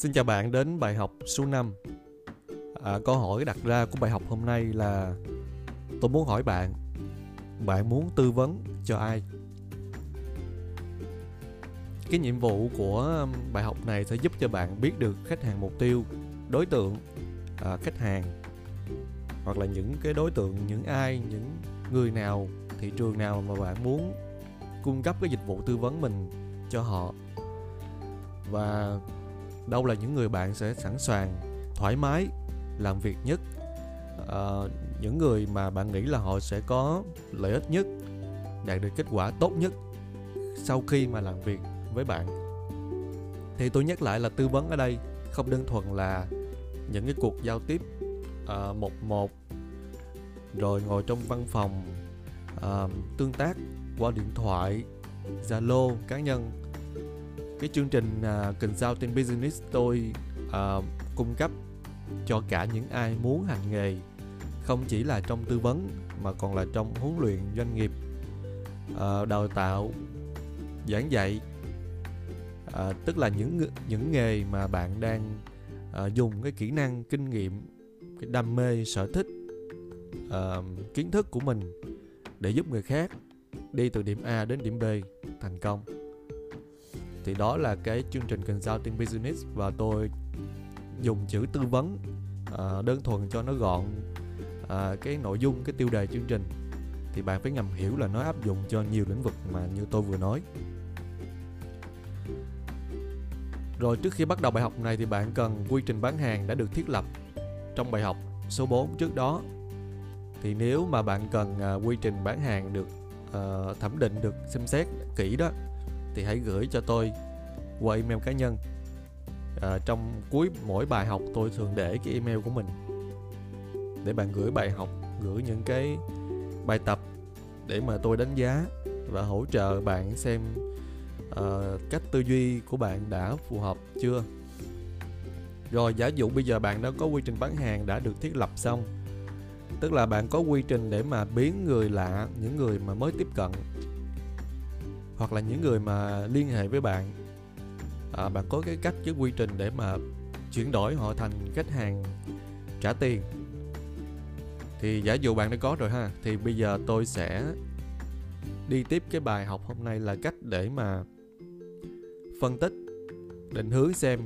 Xin chào bạn đến bài học số 5 à, Câu hỏi đặt ra của bài học hôm nay là Tôi muốn hỏi bạn Bạn muốn tư vấn cho ai? Cái nhiệm vụ của bài học này sẽ giúp cho bạn biết được khách hàng mục tiêu Đối tượng, à, khách hàng Hoặc là những cái đối tượng, những ai, những người nào, thị trường nào mà bạn muốn cung cấp cái dịch vụ tư vấn mình cho họ và đâu là những người bạn sẽ sẵn sàng thoải mái làm việc nhất. Uh, những người mà bạn nghĩ là họ sẽ có lợi ích nhất đạt được kết quả tốt nhất sau khi mà làm việc với bạn. Thì tôi nhắc lại là tư vấn ở đây không đơn thuần là những cái cuộc giao tiếp uh, một một rồi ngồi trong văn phòng uh, tương tác qua điện thoại zalo cá nhân cái chương trình à, uh, consulting business tôi uh, cung cấp cho cả những ai muốn hành nghề không chỉ là trong tư vấn mà còn là trong huấn luyện doanh nghiệp uh, đào tạo giảng dạy uh, tức là những những nghề mà bạn đang uh, dùng cái kỹ năng kinh nghiệm cái đam mê sở thích uh, kiến thức của mình để giúp người khác đi từ điểm A đến điểm B thành công thì đó là cái chương trình consulting business và tôi dùng chữ tư vấn à, đơn thuần cho nó gọn à, cái nội dung cái tiêu đề chương trình. Thì bạn phải ngầm hiểu là nó áp dụng cho nhiều lĩnh vực mà như tôi vừa nói. Rồi trước khi bắt đầu bài học này thì bạn cần quy trình bán hàng đã được thiết lập trong bài học số 4 trước đó. Thì nếu mà bạn cần uh, quy trình bán hàng được uh, thẩm định được xem xét kỹ đó thì hãy gửi cho tôi qua email cá nhân. À, trong cuối mỗi bài học tôi thường để cái email của mình để bạn gửi bài học gửi những cái bài tập để mà tôi đánh giá và hỗ trợ bạn xem uh, cách tư duy của bạn đã phù hợp chưa. Rồi giả dụ bây giờ bạn đã có quy trình bán hàng đã được thiết lập xong tức là bạn có quy trình để mà biến người lạ những người mà mới tiếp cận hoặc là những người mà liên hệ với bạn à, bạn có cái cách cái quy trình để mà chuyển đổi họ thành khách hàng trả tiền. Thì giả dụ bạn đã có rồi ha thì bây giờ tôi sẽ đi tiếp cái bài học hôm nay là cách để mà phân tích định hướng xem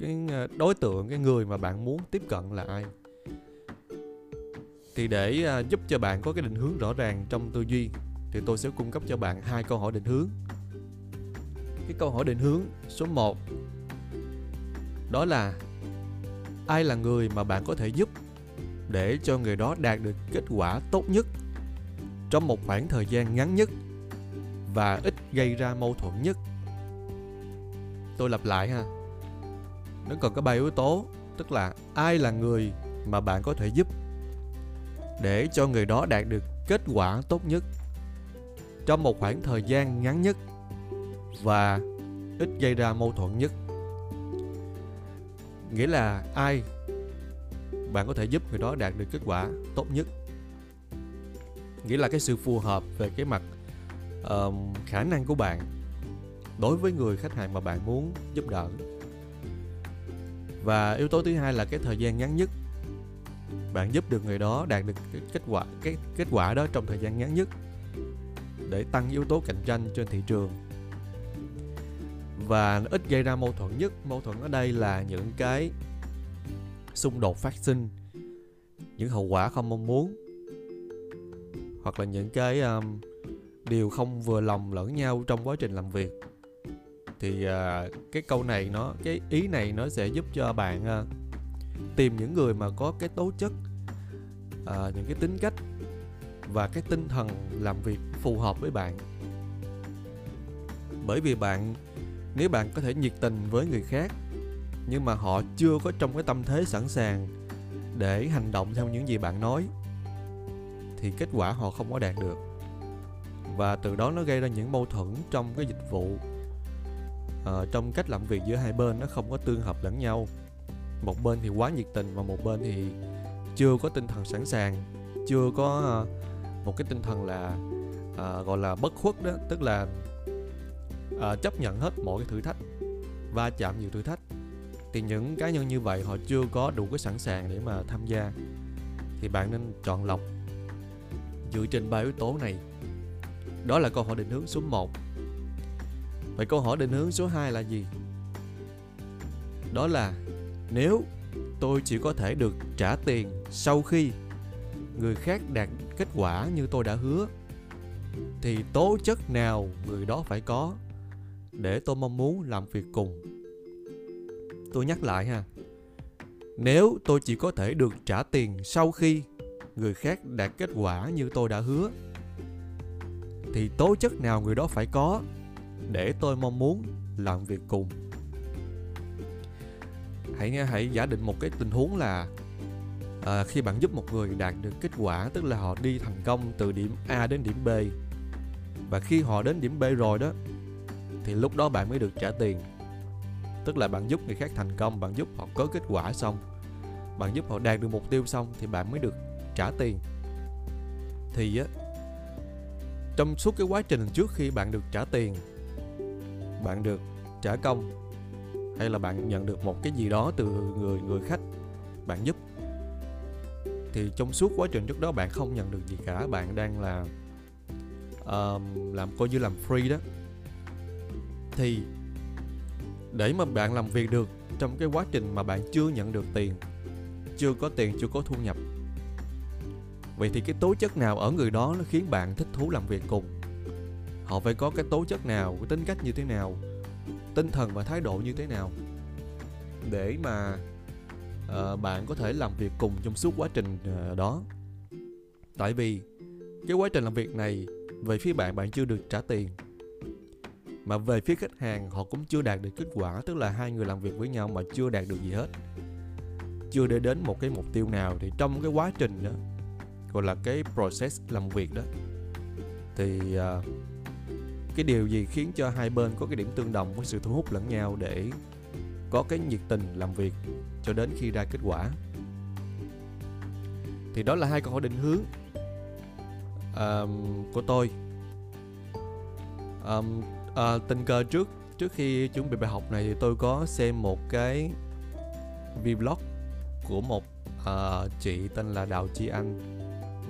cái ờ, đối tượng cái người mà bạn muốn tiếp cận là ai. Thì để ờ, giúp cho bạn có cái định hướng rõ ràng trong tư duy thì tôi sẽ cung cấp cho bạn hai câu hỏi định hướng. Cái câu hỏi định hướng số 1 đó là ai là người mà bạn có thể giúp để cho người đó đạt được kết quả tốt nhất trong một khoảng thời gian ngắn nhất và ít gây ra mâu thuẫn nhất. Tôi lặp lại ha. Nó còn có ba yếu tố, tức là ai là người mà bạn có thể giúp để cho người đó đạt được kết quả tốt nhất trong một khoảng thời gian ngắn nhất và ít gây ra mâu thuẫn nhất. Nghĩa là ai bạn có thể giúp người đó đạt được kết quả tốt nhất. Nghĩa là cái sự phù hợp về cái mặt uh, khả năng của bạn đối với người khách hàng mà bạn muốn giúp đỡ. Và yếu tố thứ hai là cái thời gian ngắn nhất bạn giúp được người đó đạt được cái kết quả cái kết quả đó trong thời gian ngắn nhất để tăng yếu tố cạnh tranh trên thị trường. Và ít gây ra mâu thuẫn nhất mâu thuẫn ở đây là những cái xung đột phát sinh những hậu quả không mong muốn hoặc là những cái um, điều không vừa lòng lẫn nhau trong quá trình làm việc. Thì uh, cái câu này nó cái ý này nó sẽ giúp cho bạn uh, tìm những người mà có cái tố chất uh, những cái tính cách và cái tinh thần làm việc phù hợp với bạn. Bởi vì bạn nếu bạn có thể nhiệt tình với người khác nhưng mà họ chưa có trong cái tâm thế sẵn sàng để hành động theo những gì bạn nói thì kết quả họ không có đạt được. Và từ đó nó gây ra những mâu thuẫn trong cái dịch vụ à, trong cách làm việc giữa hai bên nó không có tương hợp lẫn nhau. Một bên thì quá nhiệt tình và một bên thì chưa có tinh thần sẵn sàng chưa có ờ, một cái tinh thần là à, gọi là bất khuất đó tức là à, chấp nhận hết mọi cái thử thách va chạm nhiều thử thách. Thì những cá nhân như vậy họ chưa có đủ cái sẵn sàng để mà tham gia. Thì bạn nên chọn lọc dựa trên ba yếu tố này. Đó là câu hỏi định hướng số 1 vậy câu hỏi định hướng số 2 là gì? Đó là nếu tôi chỉ có thể được trả tiền sau khi người khác đạt kết quả như tôi đã hứa, thì tố chất nào người đó phải có để tôi mong muốn làm việc cùng? Tôi nhắc lại ha, nếu tôi chỉ có thể được trả tiền sau khi người khác đạt kết quả như tôi đã hứa, thì tố chất nào người đó phải có để tôi mong muốn làm việc cùng? Hãy nghe, hãy giả định một cái tình huống là à, khi bạn giúp một người đạt được kết quả tức là họ đi thành công từ điểm A đến điểm B. Và khi họ đến điểm B rồi đó thì lúc đó bạn mới được trả tiền. Tức là bạn giúp người khác thành công bạn giúp họ có kết quả xong. Bạn giúp họ đạt được mục tiêu xong thì bạn mới được trả tiền. Thì á trong suốt cái quá trình trước khi bạn được trả tiền bạn được trả công hay là bạn nhận được một cái gì đó từ người người khách bạn giúp thì trong suốt quá trình trước đó bạn không nhận được gì cả. Bạn đang là um, làm coi như làm free đó. Thì để mà bạn làm việc được trong cái quá trình mà bạn chưa nhận được tiền chưa có tiền chưa có thu nhập. Vậy thì cái tố chất nào ở người đó nó khiến bạn thích thú làm việc cùng? Họ phải có cái tố chất nào cái tính cách như thế nào tinh thần và thái độ như thế nào để mà uh, bạn có thể làm việc cùng trong suốt quá trình uh, đó. Tại vì cái quá trình làm việc này về phía bạn bạn chưa được trả tiền. Mà về phía khách hàng họ cũng chưa đạt được kết quả tức là hai người làm việc với nhau mà chưa đạt được gì hết. Chưa để đến một cái mục tiêu nào thì trong cái quá trình đó gọi là cái process làm việc đó thì uh, cái điều gì khiến cho hai bên có cái điểm tương đồng với sự thu hút lẫn nhau để có cái nhiệt tình làm việc cho đến khi ra kết quả. Thì đó là hai câu hỏi định hướng um, của tôi. Um, uh, tình cờ trước trước khi chuẩn bị bài học này thì tôi có xem một cái vlog của một uh, chị tên là Đào Chi Anh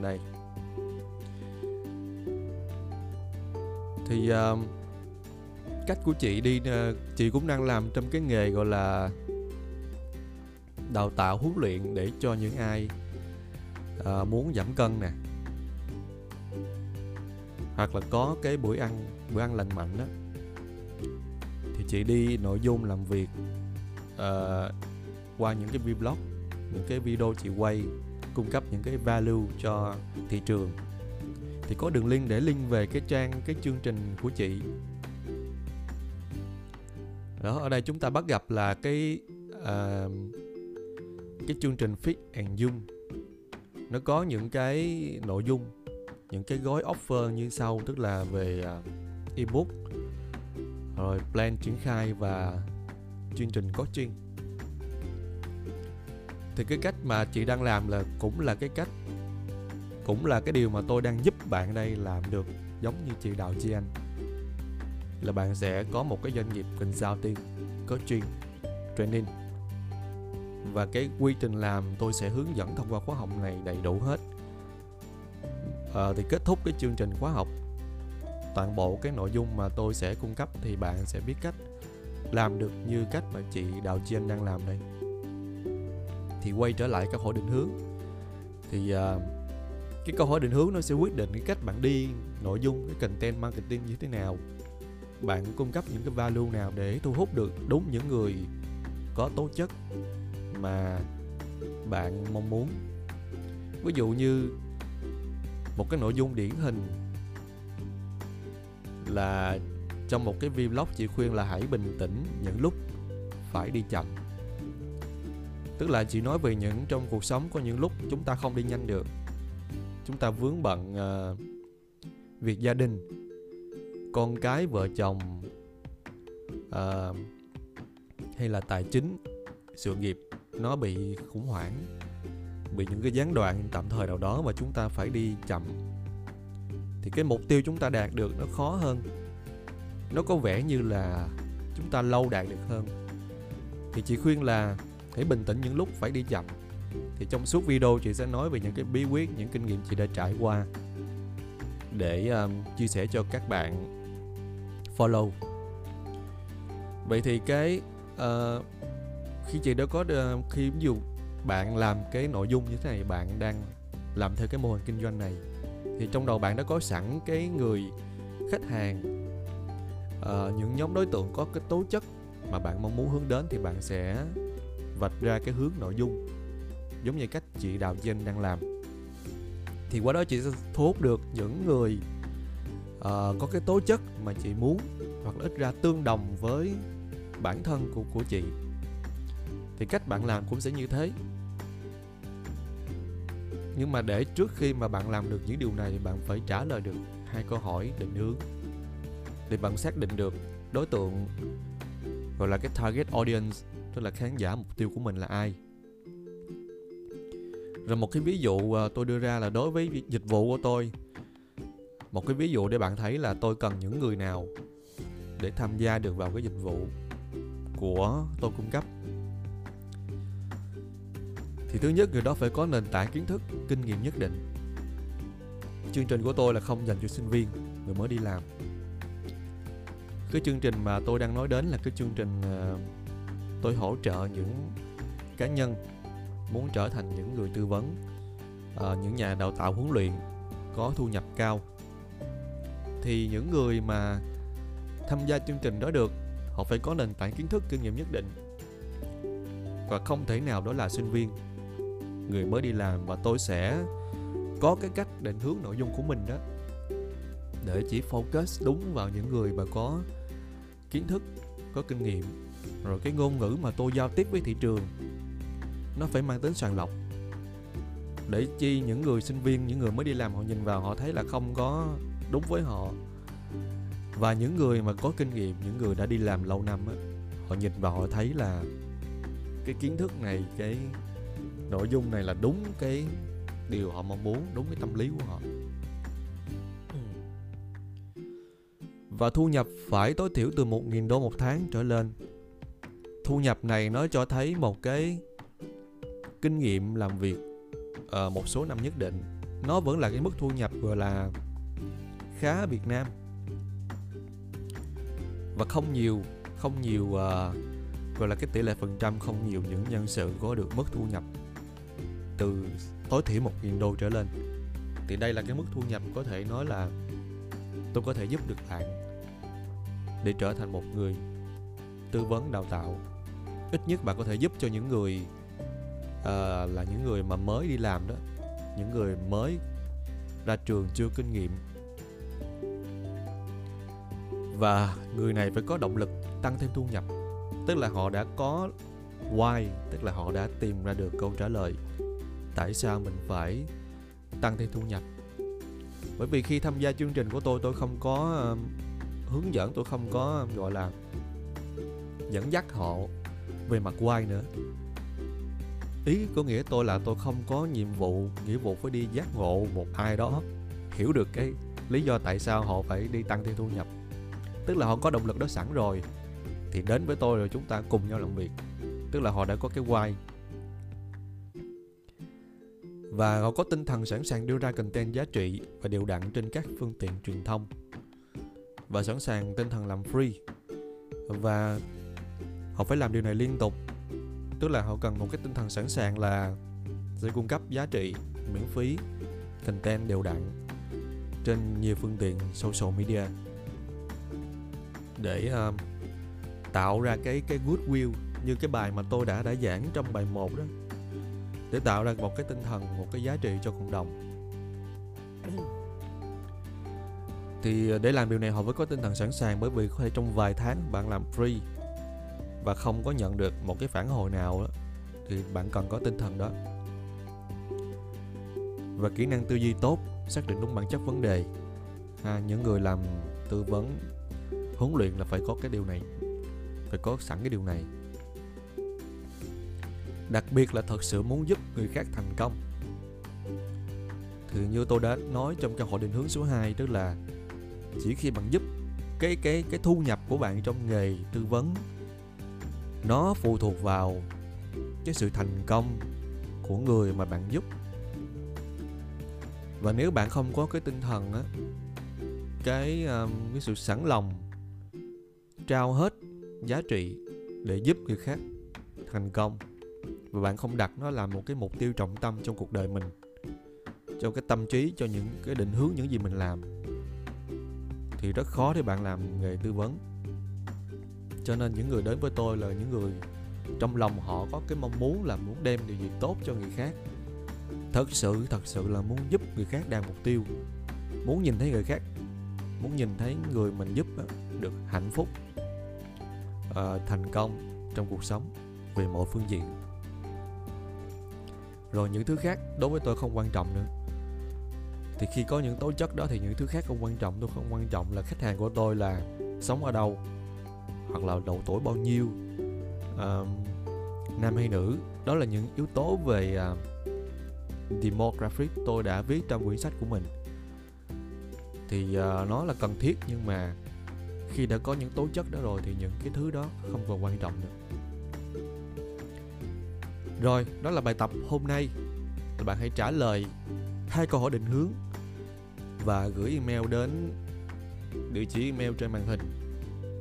này. Thì uh, cách của chị đi chị cũng đang làm trong cái nghề gọi là đào tạo huấn luyện để cho những ai à, muốn giảm cân nè. Hoặc là có cái buổi ăn bữa ăn lành mạnh đó thì chị đi nội dung làm việc uh, qua những cái vlog những cái video chị quay cung cấp những cái value cho thị trường. Thì có đường link để link về cái trang cái chương trình của chị đó ở đây chúng ta bắt gặp là cái uh, cái chương trình Fit and Zoom. Nó có những cái nội dung những cái gói offer như sau tức là về uh, ebook rồi plan triển khai và chương trình coaching. Thì cái cách mà chị đang làm là cũng là cái cách cũng là cái điều mà tôi đang giúp bạn đây làm được giống như chị Đào Chi Anh là bạn sẽ có một cái doanh nghiệp consulting coaching training. Và cái quy trình làm tôi sẽ hướng dẫn thông qua khóa học này đầy đủ hết. À, thì kết thúc cái chương trình khóa học toàn bộ cái nội dung mà tôi sẽ cung cấp thì bạn sẽ biết cách làm được như cách mà chị Đào Chi Anh đang làm đây. Thì quay trở lại câu hỏi định hướng. Thì à, cái câu hỏi định hướng nó sẽ quyết định cái cách bạn đi nội dung cái content marketing như thế nào bạn cung cấp những cái value nào để thu hút được đúng những người có tố chất mà bạn mong muốn? Ví dụ như một cái nội dung điển hình là trong một cái vlog chị khuyên là hãy bình tĩnh những lúc phải đi chậm. Tức là chị nói về những trong cuộc sống có những lúc chúng ta không đi nhanh được. Chúng ta vướng bận uh, việc gia đình con cái vợ chồng à, hay là tài chính sự nghiệp nó bị khủng hoảng bị những cái gián đoạn tạm thời nào đó mà chúng ta phải đi chậm thì cái mục tiêu chúng ta đạt được nó khó hơn. Nó có vẻ như là chúng ta lâu đạt được hơn. Thì chị khuyên là hãy bình tĩnh những lúc phải đi chậm. Thì trong suốt video chị sẽ nói về những cái bí quyết những kinh nghiệm chị đã trải qua để um, chia sẻ cho các bạn follow. Vậy thì cái uh, khi chị đã có uh, khi ví dụ bạn làm cái nội dung như thế này bạn đang làm theo cái mô hình kinh doanh này thì trong đầu bạn đã có sẵn cái người khách hàng uh, những nhóm đối tượng có cái tố chất mà bạn mong muốn hướng đến thì bạn sẽ vạch ra cái hướng nội dung giống như cách chị Đào danh đang làm. Thì qua đó chị sẽ thu hút được những người uh, có cái tố chất mà chị muốn hoặc là ít ra tương đồng với bản thân của của chị. Thì cách bạn làm cũng sẽ như thế. Nhưng mà để trước khi mà bạn làm được những điều này bạn phải trả lời được hai câu hỏi định hướng. Để bạn xác định được đối tượng gọi là cái target audience tức là khán giả mục tiêu của mình là ai. Rồi một cái ví dụ ờ, tôi đưa ra là đối với dịch vụ của tôi một cái ví dụ để bạn thấy là tôi cần những người nào để tham gia được vào cái dịch vụ của tôi cung cấp. Thì thứ nhất, người đó phải có nền tảng kiến thức, kinh nghiệm nhất định. Chương trình của tôi là không dành cho sinh viên, người mới đi làm. Cái chương trình mà tôi đang nói đến là cái chương trình ờ, tôi hỗ trợ những cá nhân muốn trở thành những người tư vấn ờ, những nhà đào tạo huấn luyện có thu nhập cao thì những người mà tham gia chương trình đó được, họ phải có nền tảng kiến thức, kinh nghiệm nhất định. Và không thể nào đó là sinh viên. Người mới đi làm và tôi sẽ có cái cách định hướng nội dung của mình đó. Để chỉ focus đúng vào những người mà có kiến thức, có kinh nghiệm. Rồi cái ngôn ngữ mà tôi giao tiếp với thị trường, nó phải mang tính sàng lọc. Để chi những người sinh viên, những người mới đi làm họ nhìn vào họ thấy là không có đúng với họ. Và những người mà có kinh nghiệm những người đã đi làm lâu năm á họ nhìn vào họ thấy là cái kiến thức này cái nội dung này là đúng cái điều họ mong muốn đúng cái tâm lý của họ. Và thu nhập phải tối thiểu từ 1.000 đô một tháng trở lên. Thu nhập này nó cho thấy một cái kinh nghiệm làm việc ở một số năm nhất định. Nó vẫn là cái mức thu nhập gọi là khá Việt Nam. Và không nhiều không nhiều uh, gọi là cái tỷ lệ phần trăm không nhiều những nhân sự có được mức thu nhập từ tối thiểu một nghìn đô trở lên. Thì đây là cái mức thu nhập có thể nói là tôi có thể giúp được bạn để trở thành một người tư vấn đào tạo. Ít nhất bạn có thể giúp cho những người uh, là những người mà mới đi làm đó những người mới ra trường chưa kinh nghiệm và người này phải có động lực tăng thêm thu nhập. Tức là họ đã có why, tức là họ đã tìm ra được câu trả lời tại sao mình phải tăng thêm thu nhập. Bởi vì khi tham gia chương trình của tôi tôi không có um, hướng dẫn, tôi không có um, gọi là dẫn dắt họ về mặt why nữa. Ý có nghĩa tôi là tôi không có nhiệm vụ, nghĩa vụ phải đi giác ngộ một ai đó, hiểu được cái lý do tại sao họ phải đi tăng thêm thu nhập tức là họ có động lực đó sẵn rồi. Thì đến với tôi rồi chúng ta cùng nhau làm việc. Tức là họ đã có cái why. Và họ có tinh thần sẵn sàng đưa ra content giá trị và đều đặn trên các phương tiện truyền thông. Và sẵn sàng tinh thần làm free. Và họ phải làm điều này liên tục. Tức là họ cần một cái tinh thần sẵn sàng là sẽ cung cấp giá trị, miễn phí, content đều đặn trên nhiều phương tiện, social media để uh, tạo ra cái cái goodwill như cái bài mà tôi đã đã giảng trong bài 1 đó. Để tạo ra một cái tinh thần một cái giá trị cho cộng đồng. Thì ờ, để làm điều này họ phải có tinh thần sẵn sàng bởi vì có thể trong vài tháng bạn làm free và không có nhận được một cái phản hồi nào đó, thì bạn cần có tinh thần đó. Và kỹ năng tư duy tốt xác định đúng bản chất vấn đề. À, những người làm tư vấn huấn luyện là phải có cái điều này phải có sẵn cái điều này. Đặc biệt là thật sự muốn giúp người khác thành công. Thì như tôi đã nói trong cái hội định hướng số 2 tức là chỉ khi bạn giúp cái cái cái thu nhập của bạn trong nghề tư vấn nó phụ thuộc vào cái sự thành công của người mà bạn giúp. Và nếu bạn không có cái tinh thần á cái um, cái sự sẵn lòng trao hết giá trị để giúp người khác thành công. Và bạn không đặt nó là một cái mục tiêu trọng tâm trong cuộc đời mình cho cái tâm trí, cho những cái định hướng, những gì mình làm. Thì rất khó để bạn làm nghề tư vấn. Cho nên những người đến với tôi là những người trong lòng họ có cái mong muốn là muốn đem điều gì tốt cho người khác. Thật sự thật sự là muốn giúp người khác đạt mục tiêu, muốn nhìn thấy người khác muốn nhìn thấy người mình giúp được hạnh phúc uh, thành công trong cuộc sống về mọi phương diện. Rồi những thứ khác đối với tôi không quan trọng nữa. Thì khi có những tố chất đó thì những thứ khác không quan trọng tôi không quan trọng là khách hàng của tôi là sống ở đâu hoặc là độ tuổi bao nhiêu. Uh, nam hay nữ đó là những yếu tố về uh, demographic tôi đã viết trong quyển sách của mình thì uh, nó là cần thiết nhưng mà khi đã có những tố chất đó rồi thì những cái thứ đó không còn quan trọng nữa. Rồi đó là bài tập hôm nay. Bạn hãy trả lời hai câu hỏi định hướng và gửi email đến địa chỉ email trên màn hình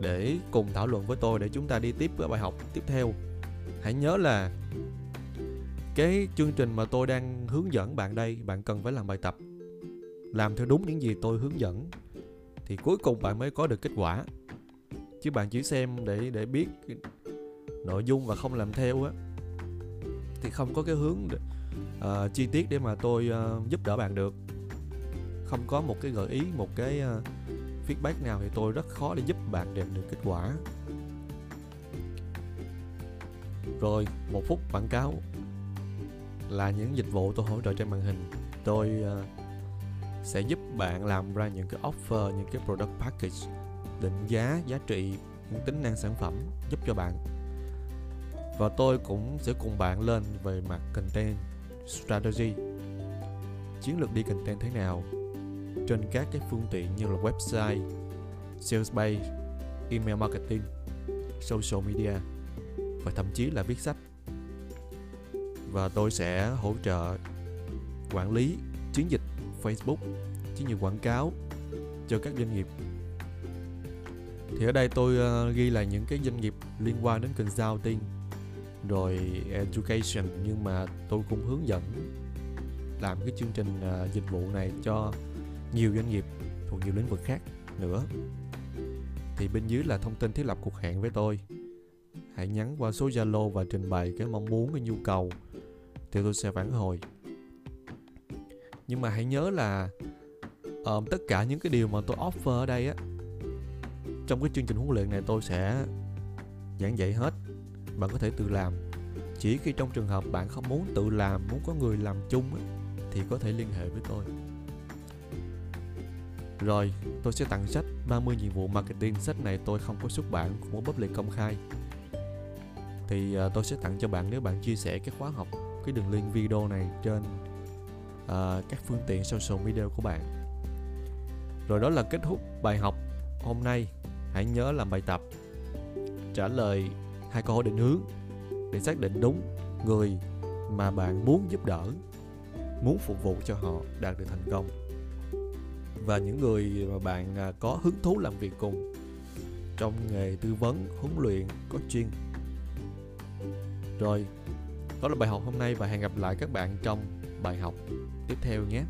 để cùng thảo luận với tôi để chúng ta đi tiếp với bài học tiếp theo. Hãy nhớ là cái chương trình mà tôi đang hướng dẫn bạn đây bạn cần phải làm bài tập làm theo đúng những gì tôi hướng dẫn thì cuối cùng bạn mới có được kết quả. Chứ bạn chỉ xem để để biết nội dung và không làm theo á thì không có cái hướng uh, chi tiết để mà tôi uh, giúp đỡ bạn được. Không có một cái gợi ý một cái uh, feedback nào thì tôi rất khó để giúp bạn đạt được kết quả. Rồi một phút quảng cáo là những dịch vụ tôi hỗ trợ trên màn hình. Tôi uh, sẽ giúp bạn làm ra những cái offer, những cái product package định giá giá trị những tính năng sản phẩm giúp cho bạn. Và tôi cũng sẽ cùng bạn lên về mặt content strategy. Chiến lược đi content thế nào trên các cái phương tiện như là website, sales page, email marketing, social media và thậm chí là viết sách. Và tôi sẽ hỗ trợ quản lý chiến dịch Facebook chiến dịch quảng cáo cho các doanh nghiệp. Thì ở đây tôi uh, ghi là những cái doanh nghiệp liên quan đến consulting rồi education nhưng mà tôi cũng hướng dẫn làm cái chương trình uh, dịch vụ này cho nhiều doanh nghiệp thuộc nhiều lĩnh vực khác nữa. Thì bên dưới là thông tin thiết lập cuộc hẹn với tôi. Hãy nhắn qua số zalo và trình bày cái mong muốn cái nhu cầu thì tôi sẽ phản hồi nhưng mà hãy nhớ là uh, tất cả những cái điều mà tôi offer ở đây á trong cái chương trình huấn luyện này tôi sẽ giảng dạy hết. Bạn có thể tự làm. Chỉ khi trong trường hợp bạn không muốn tự làm muốn có người làm chung á, thì có thể liên hệ với tôi. Rồi tôi sẽ tặng sách 30 nhiệm vụ marketing. Sách này tôi không có xuất bản cũng có public công khai. Thì uh, tôi sẽ tặng cho bạn nếu bạn chia sẻ cái khóa học cái đường link video này trên uh, các phương tiện social media của bạn. Rồi đó là kết thúc bài học hôm nay. Hãy nhớ làm bài tập trả lời hai câu hỏi định hướng để xác định đúng người mà bạn muốn giúp đỡ muốn phục vụ cho họ đạt được thành công. Và những người mà bạn à, có hứng thú làm việc cùng trong nghề tư vấn huấn luyện có chuyên. rồi đó là bài học hôm nay và hẹn gặp lại các bạn trong bài học tiếp theo nhé.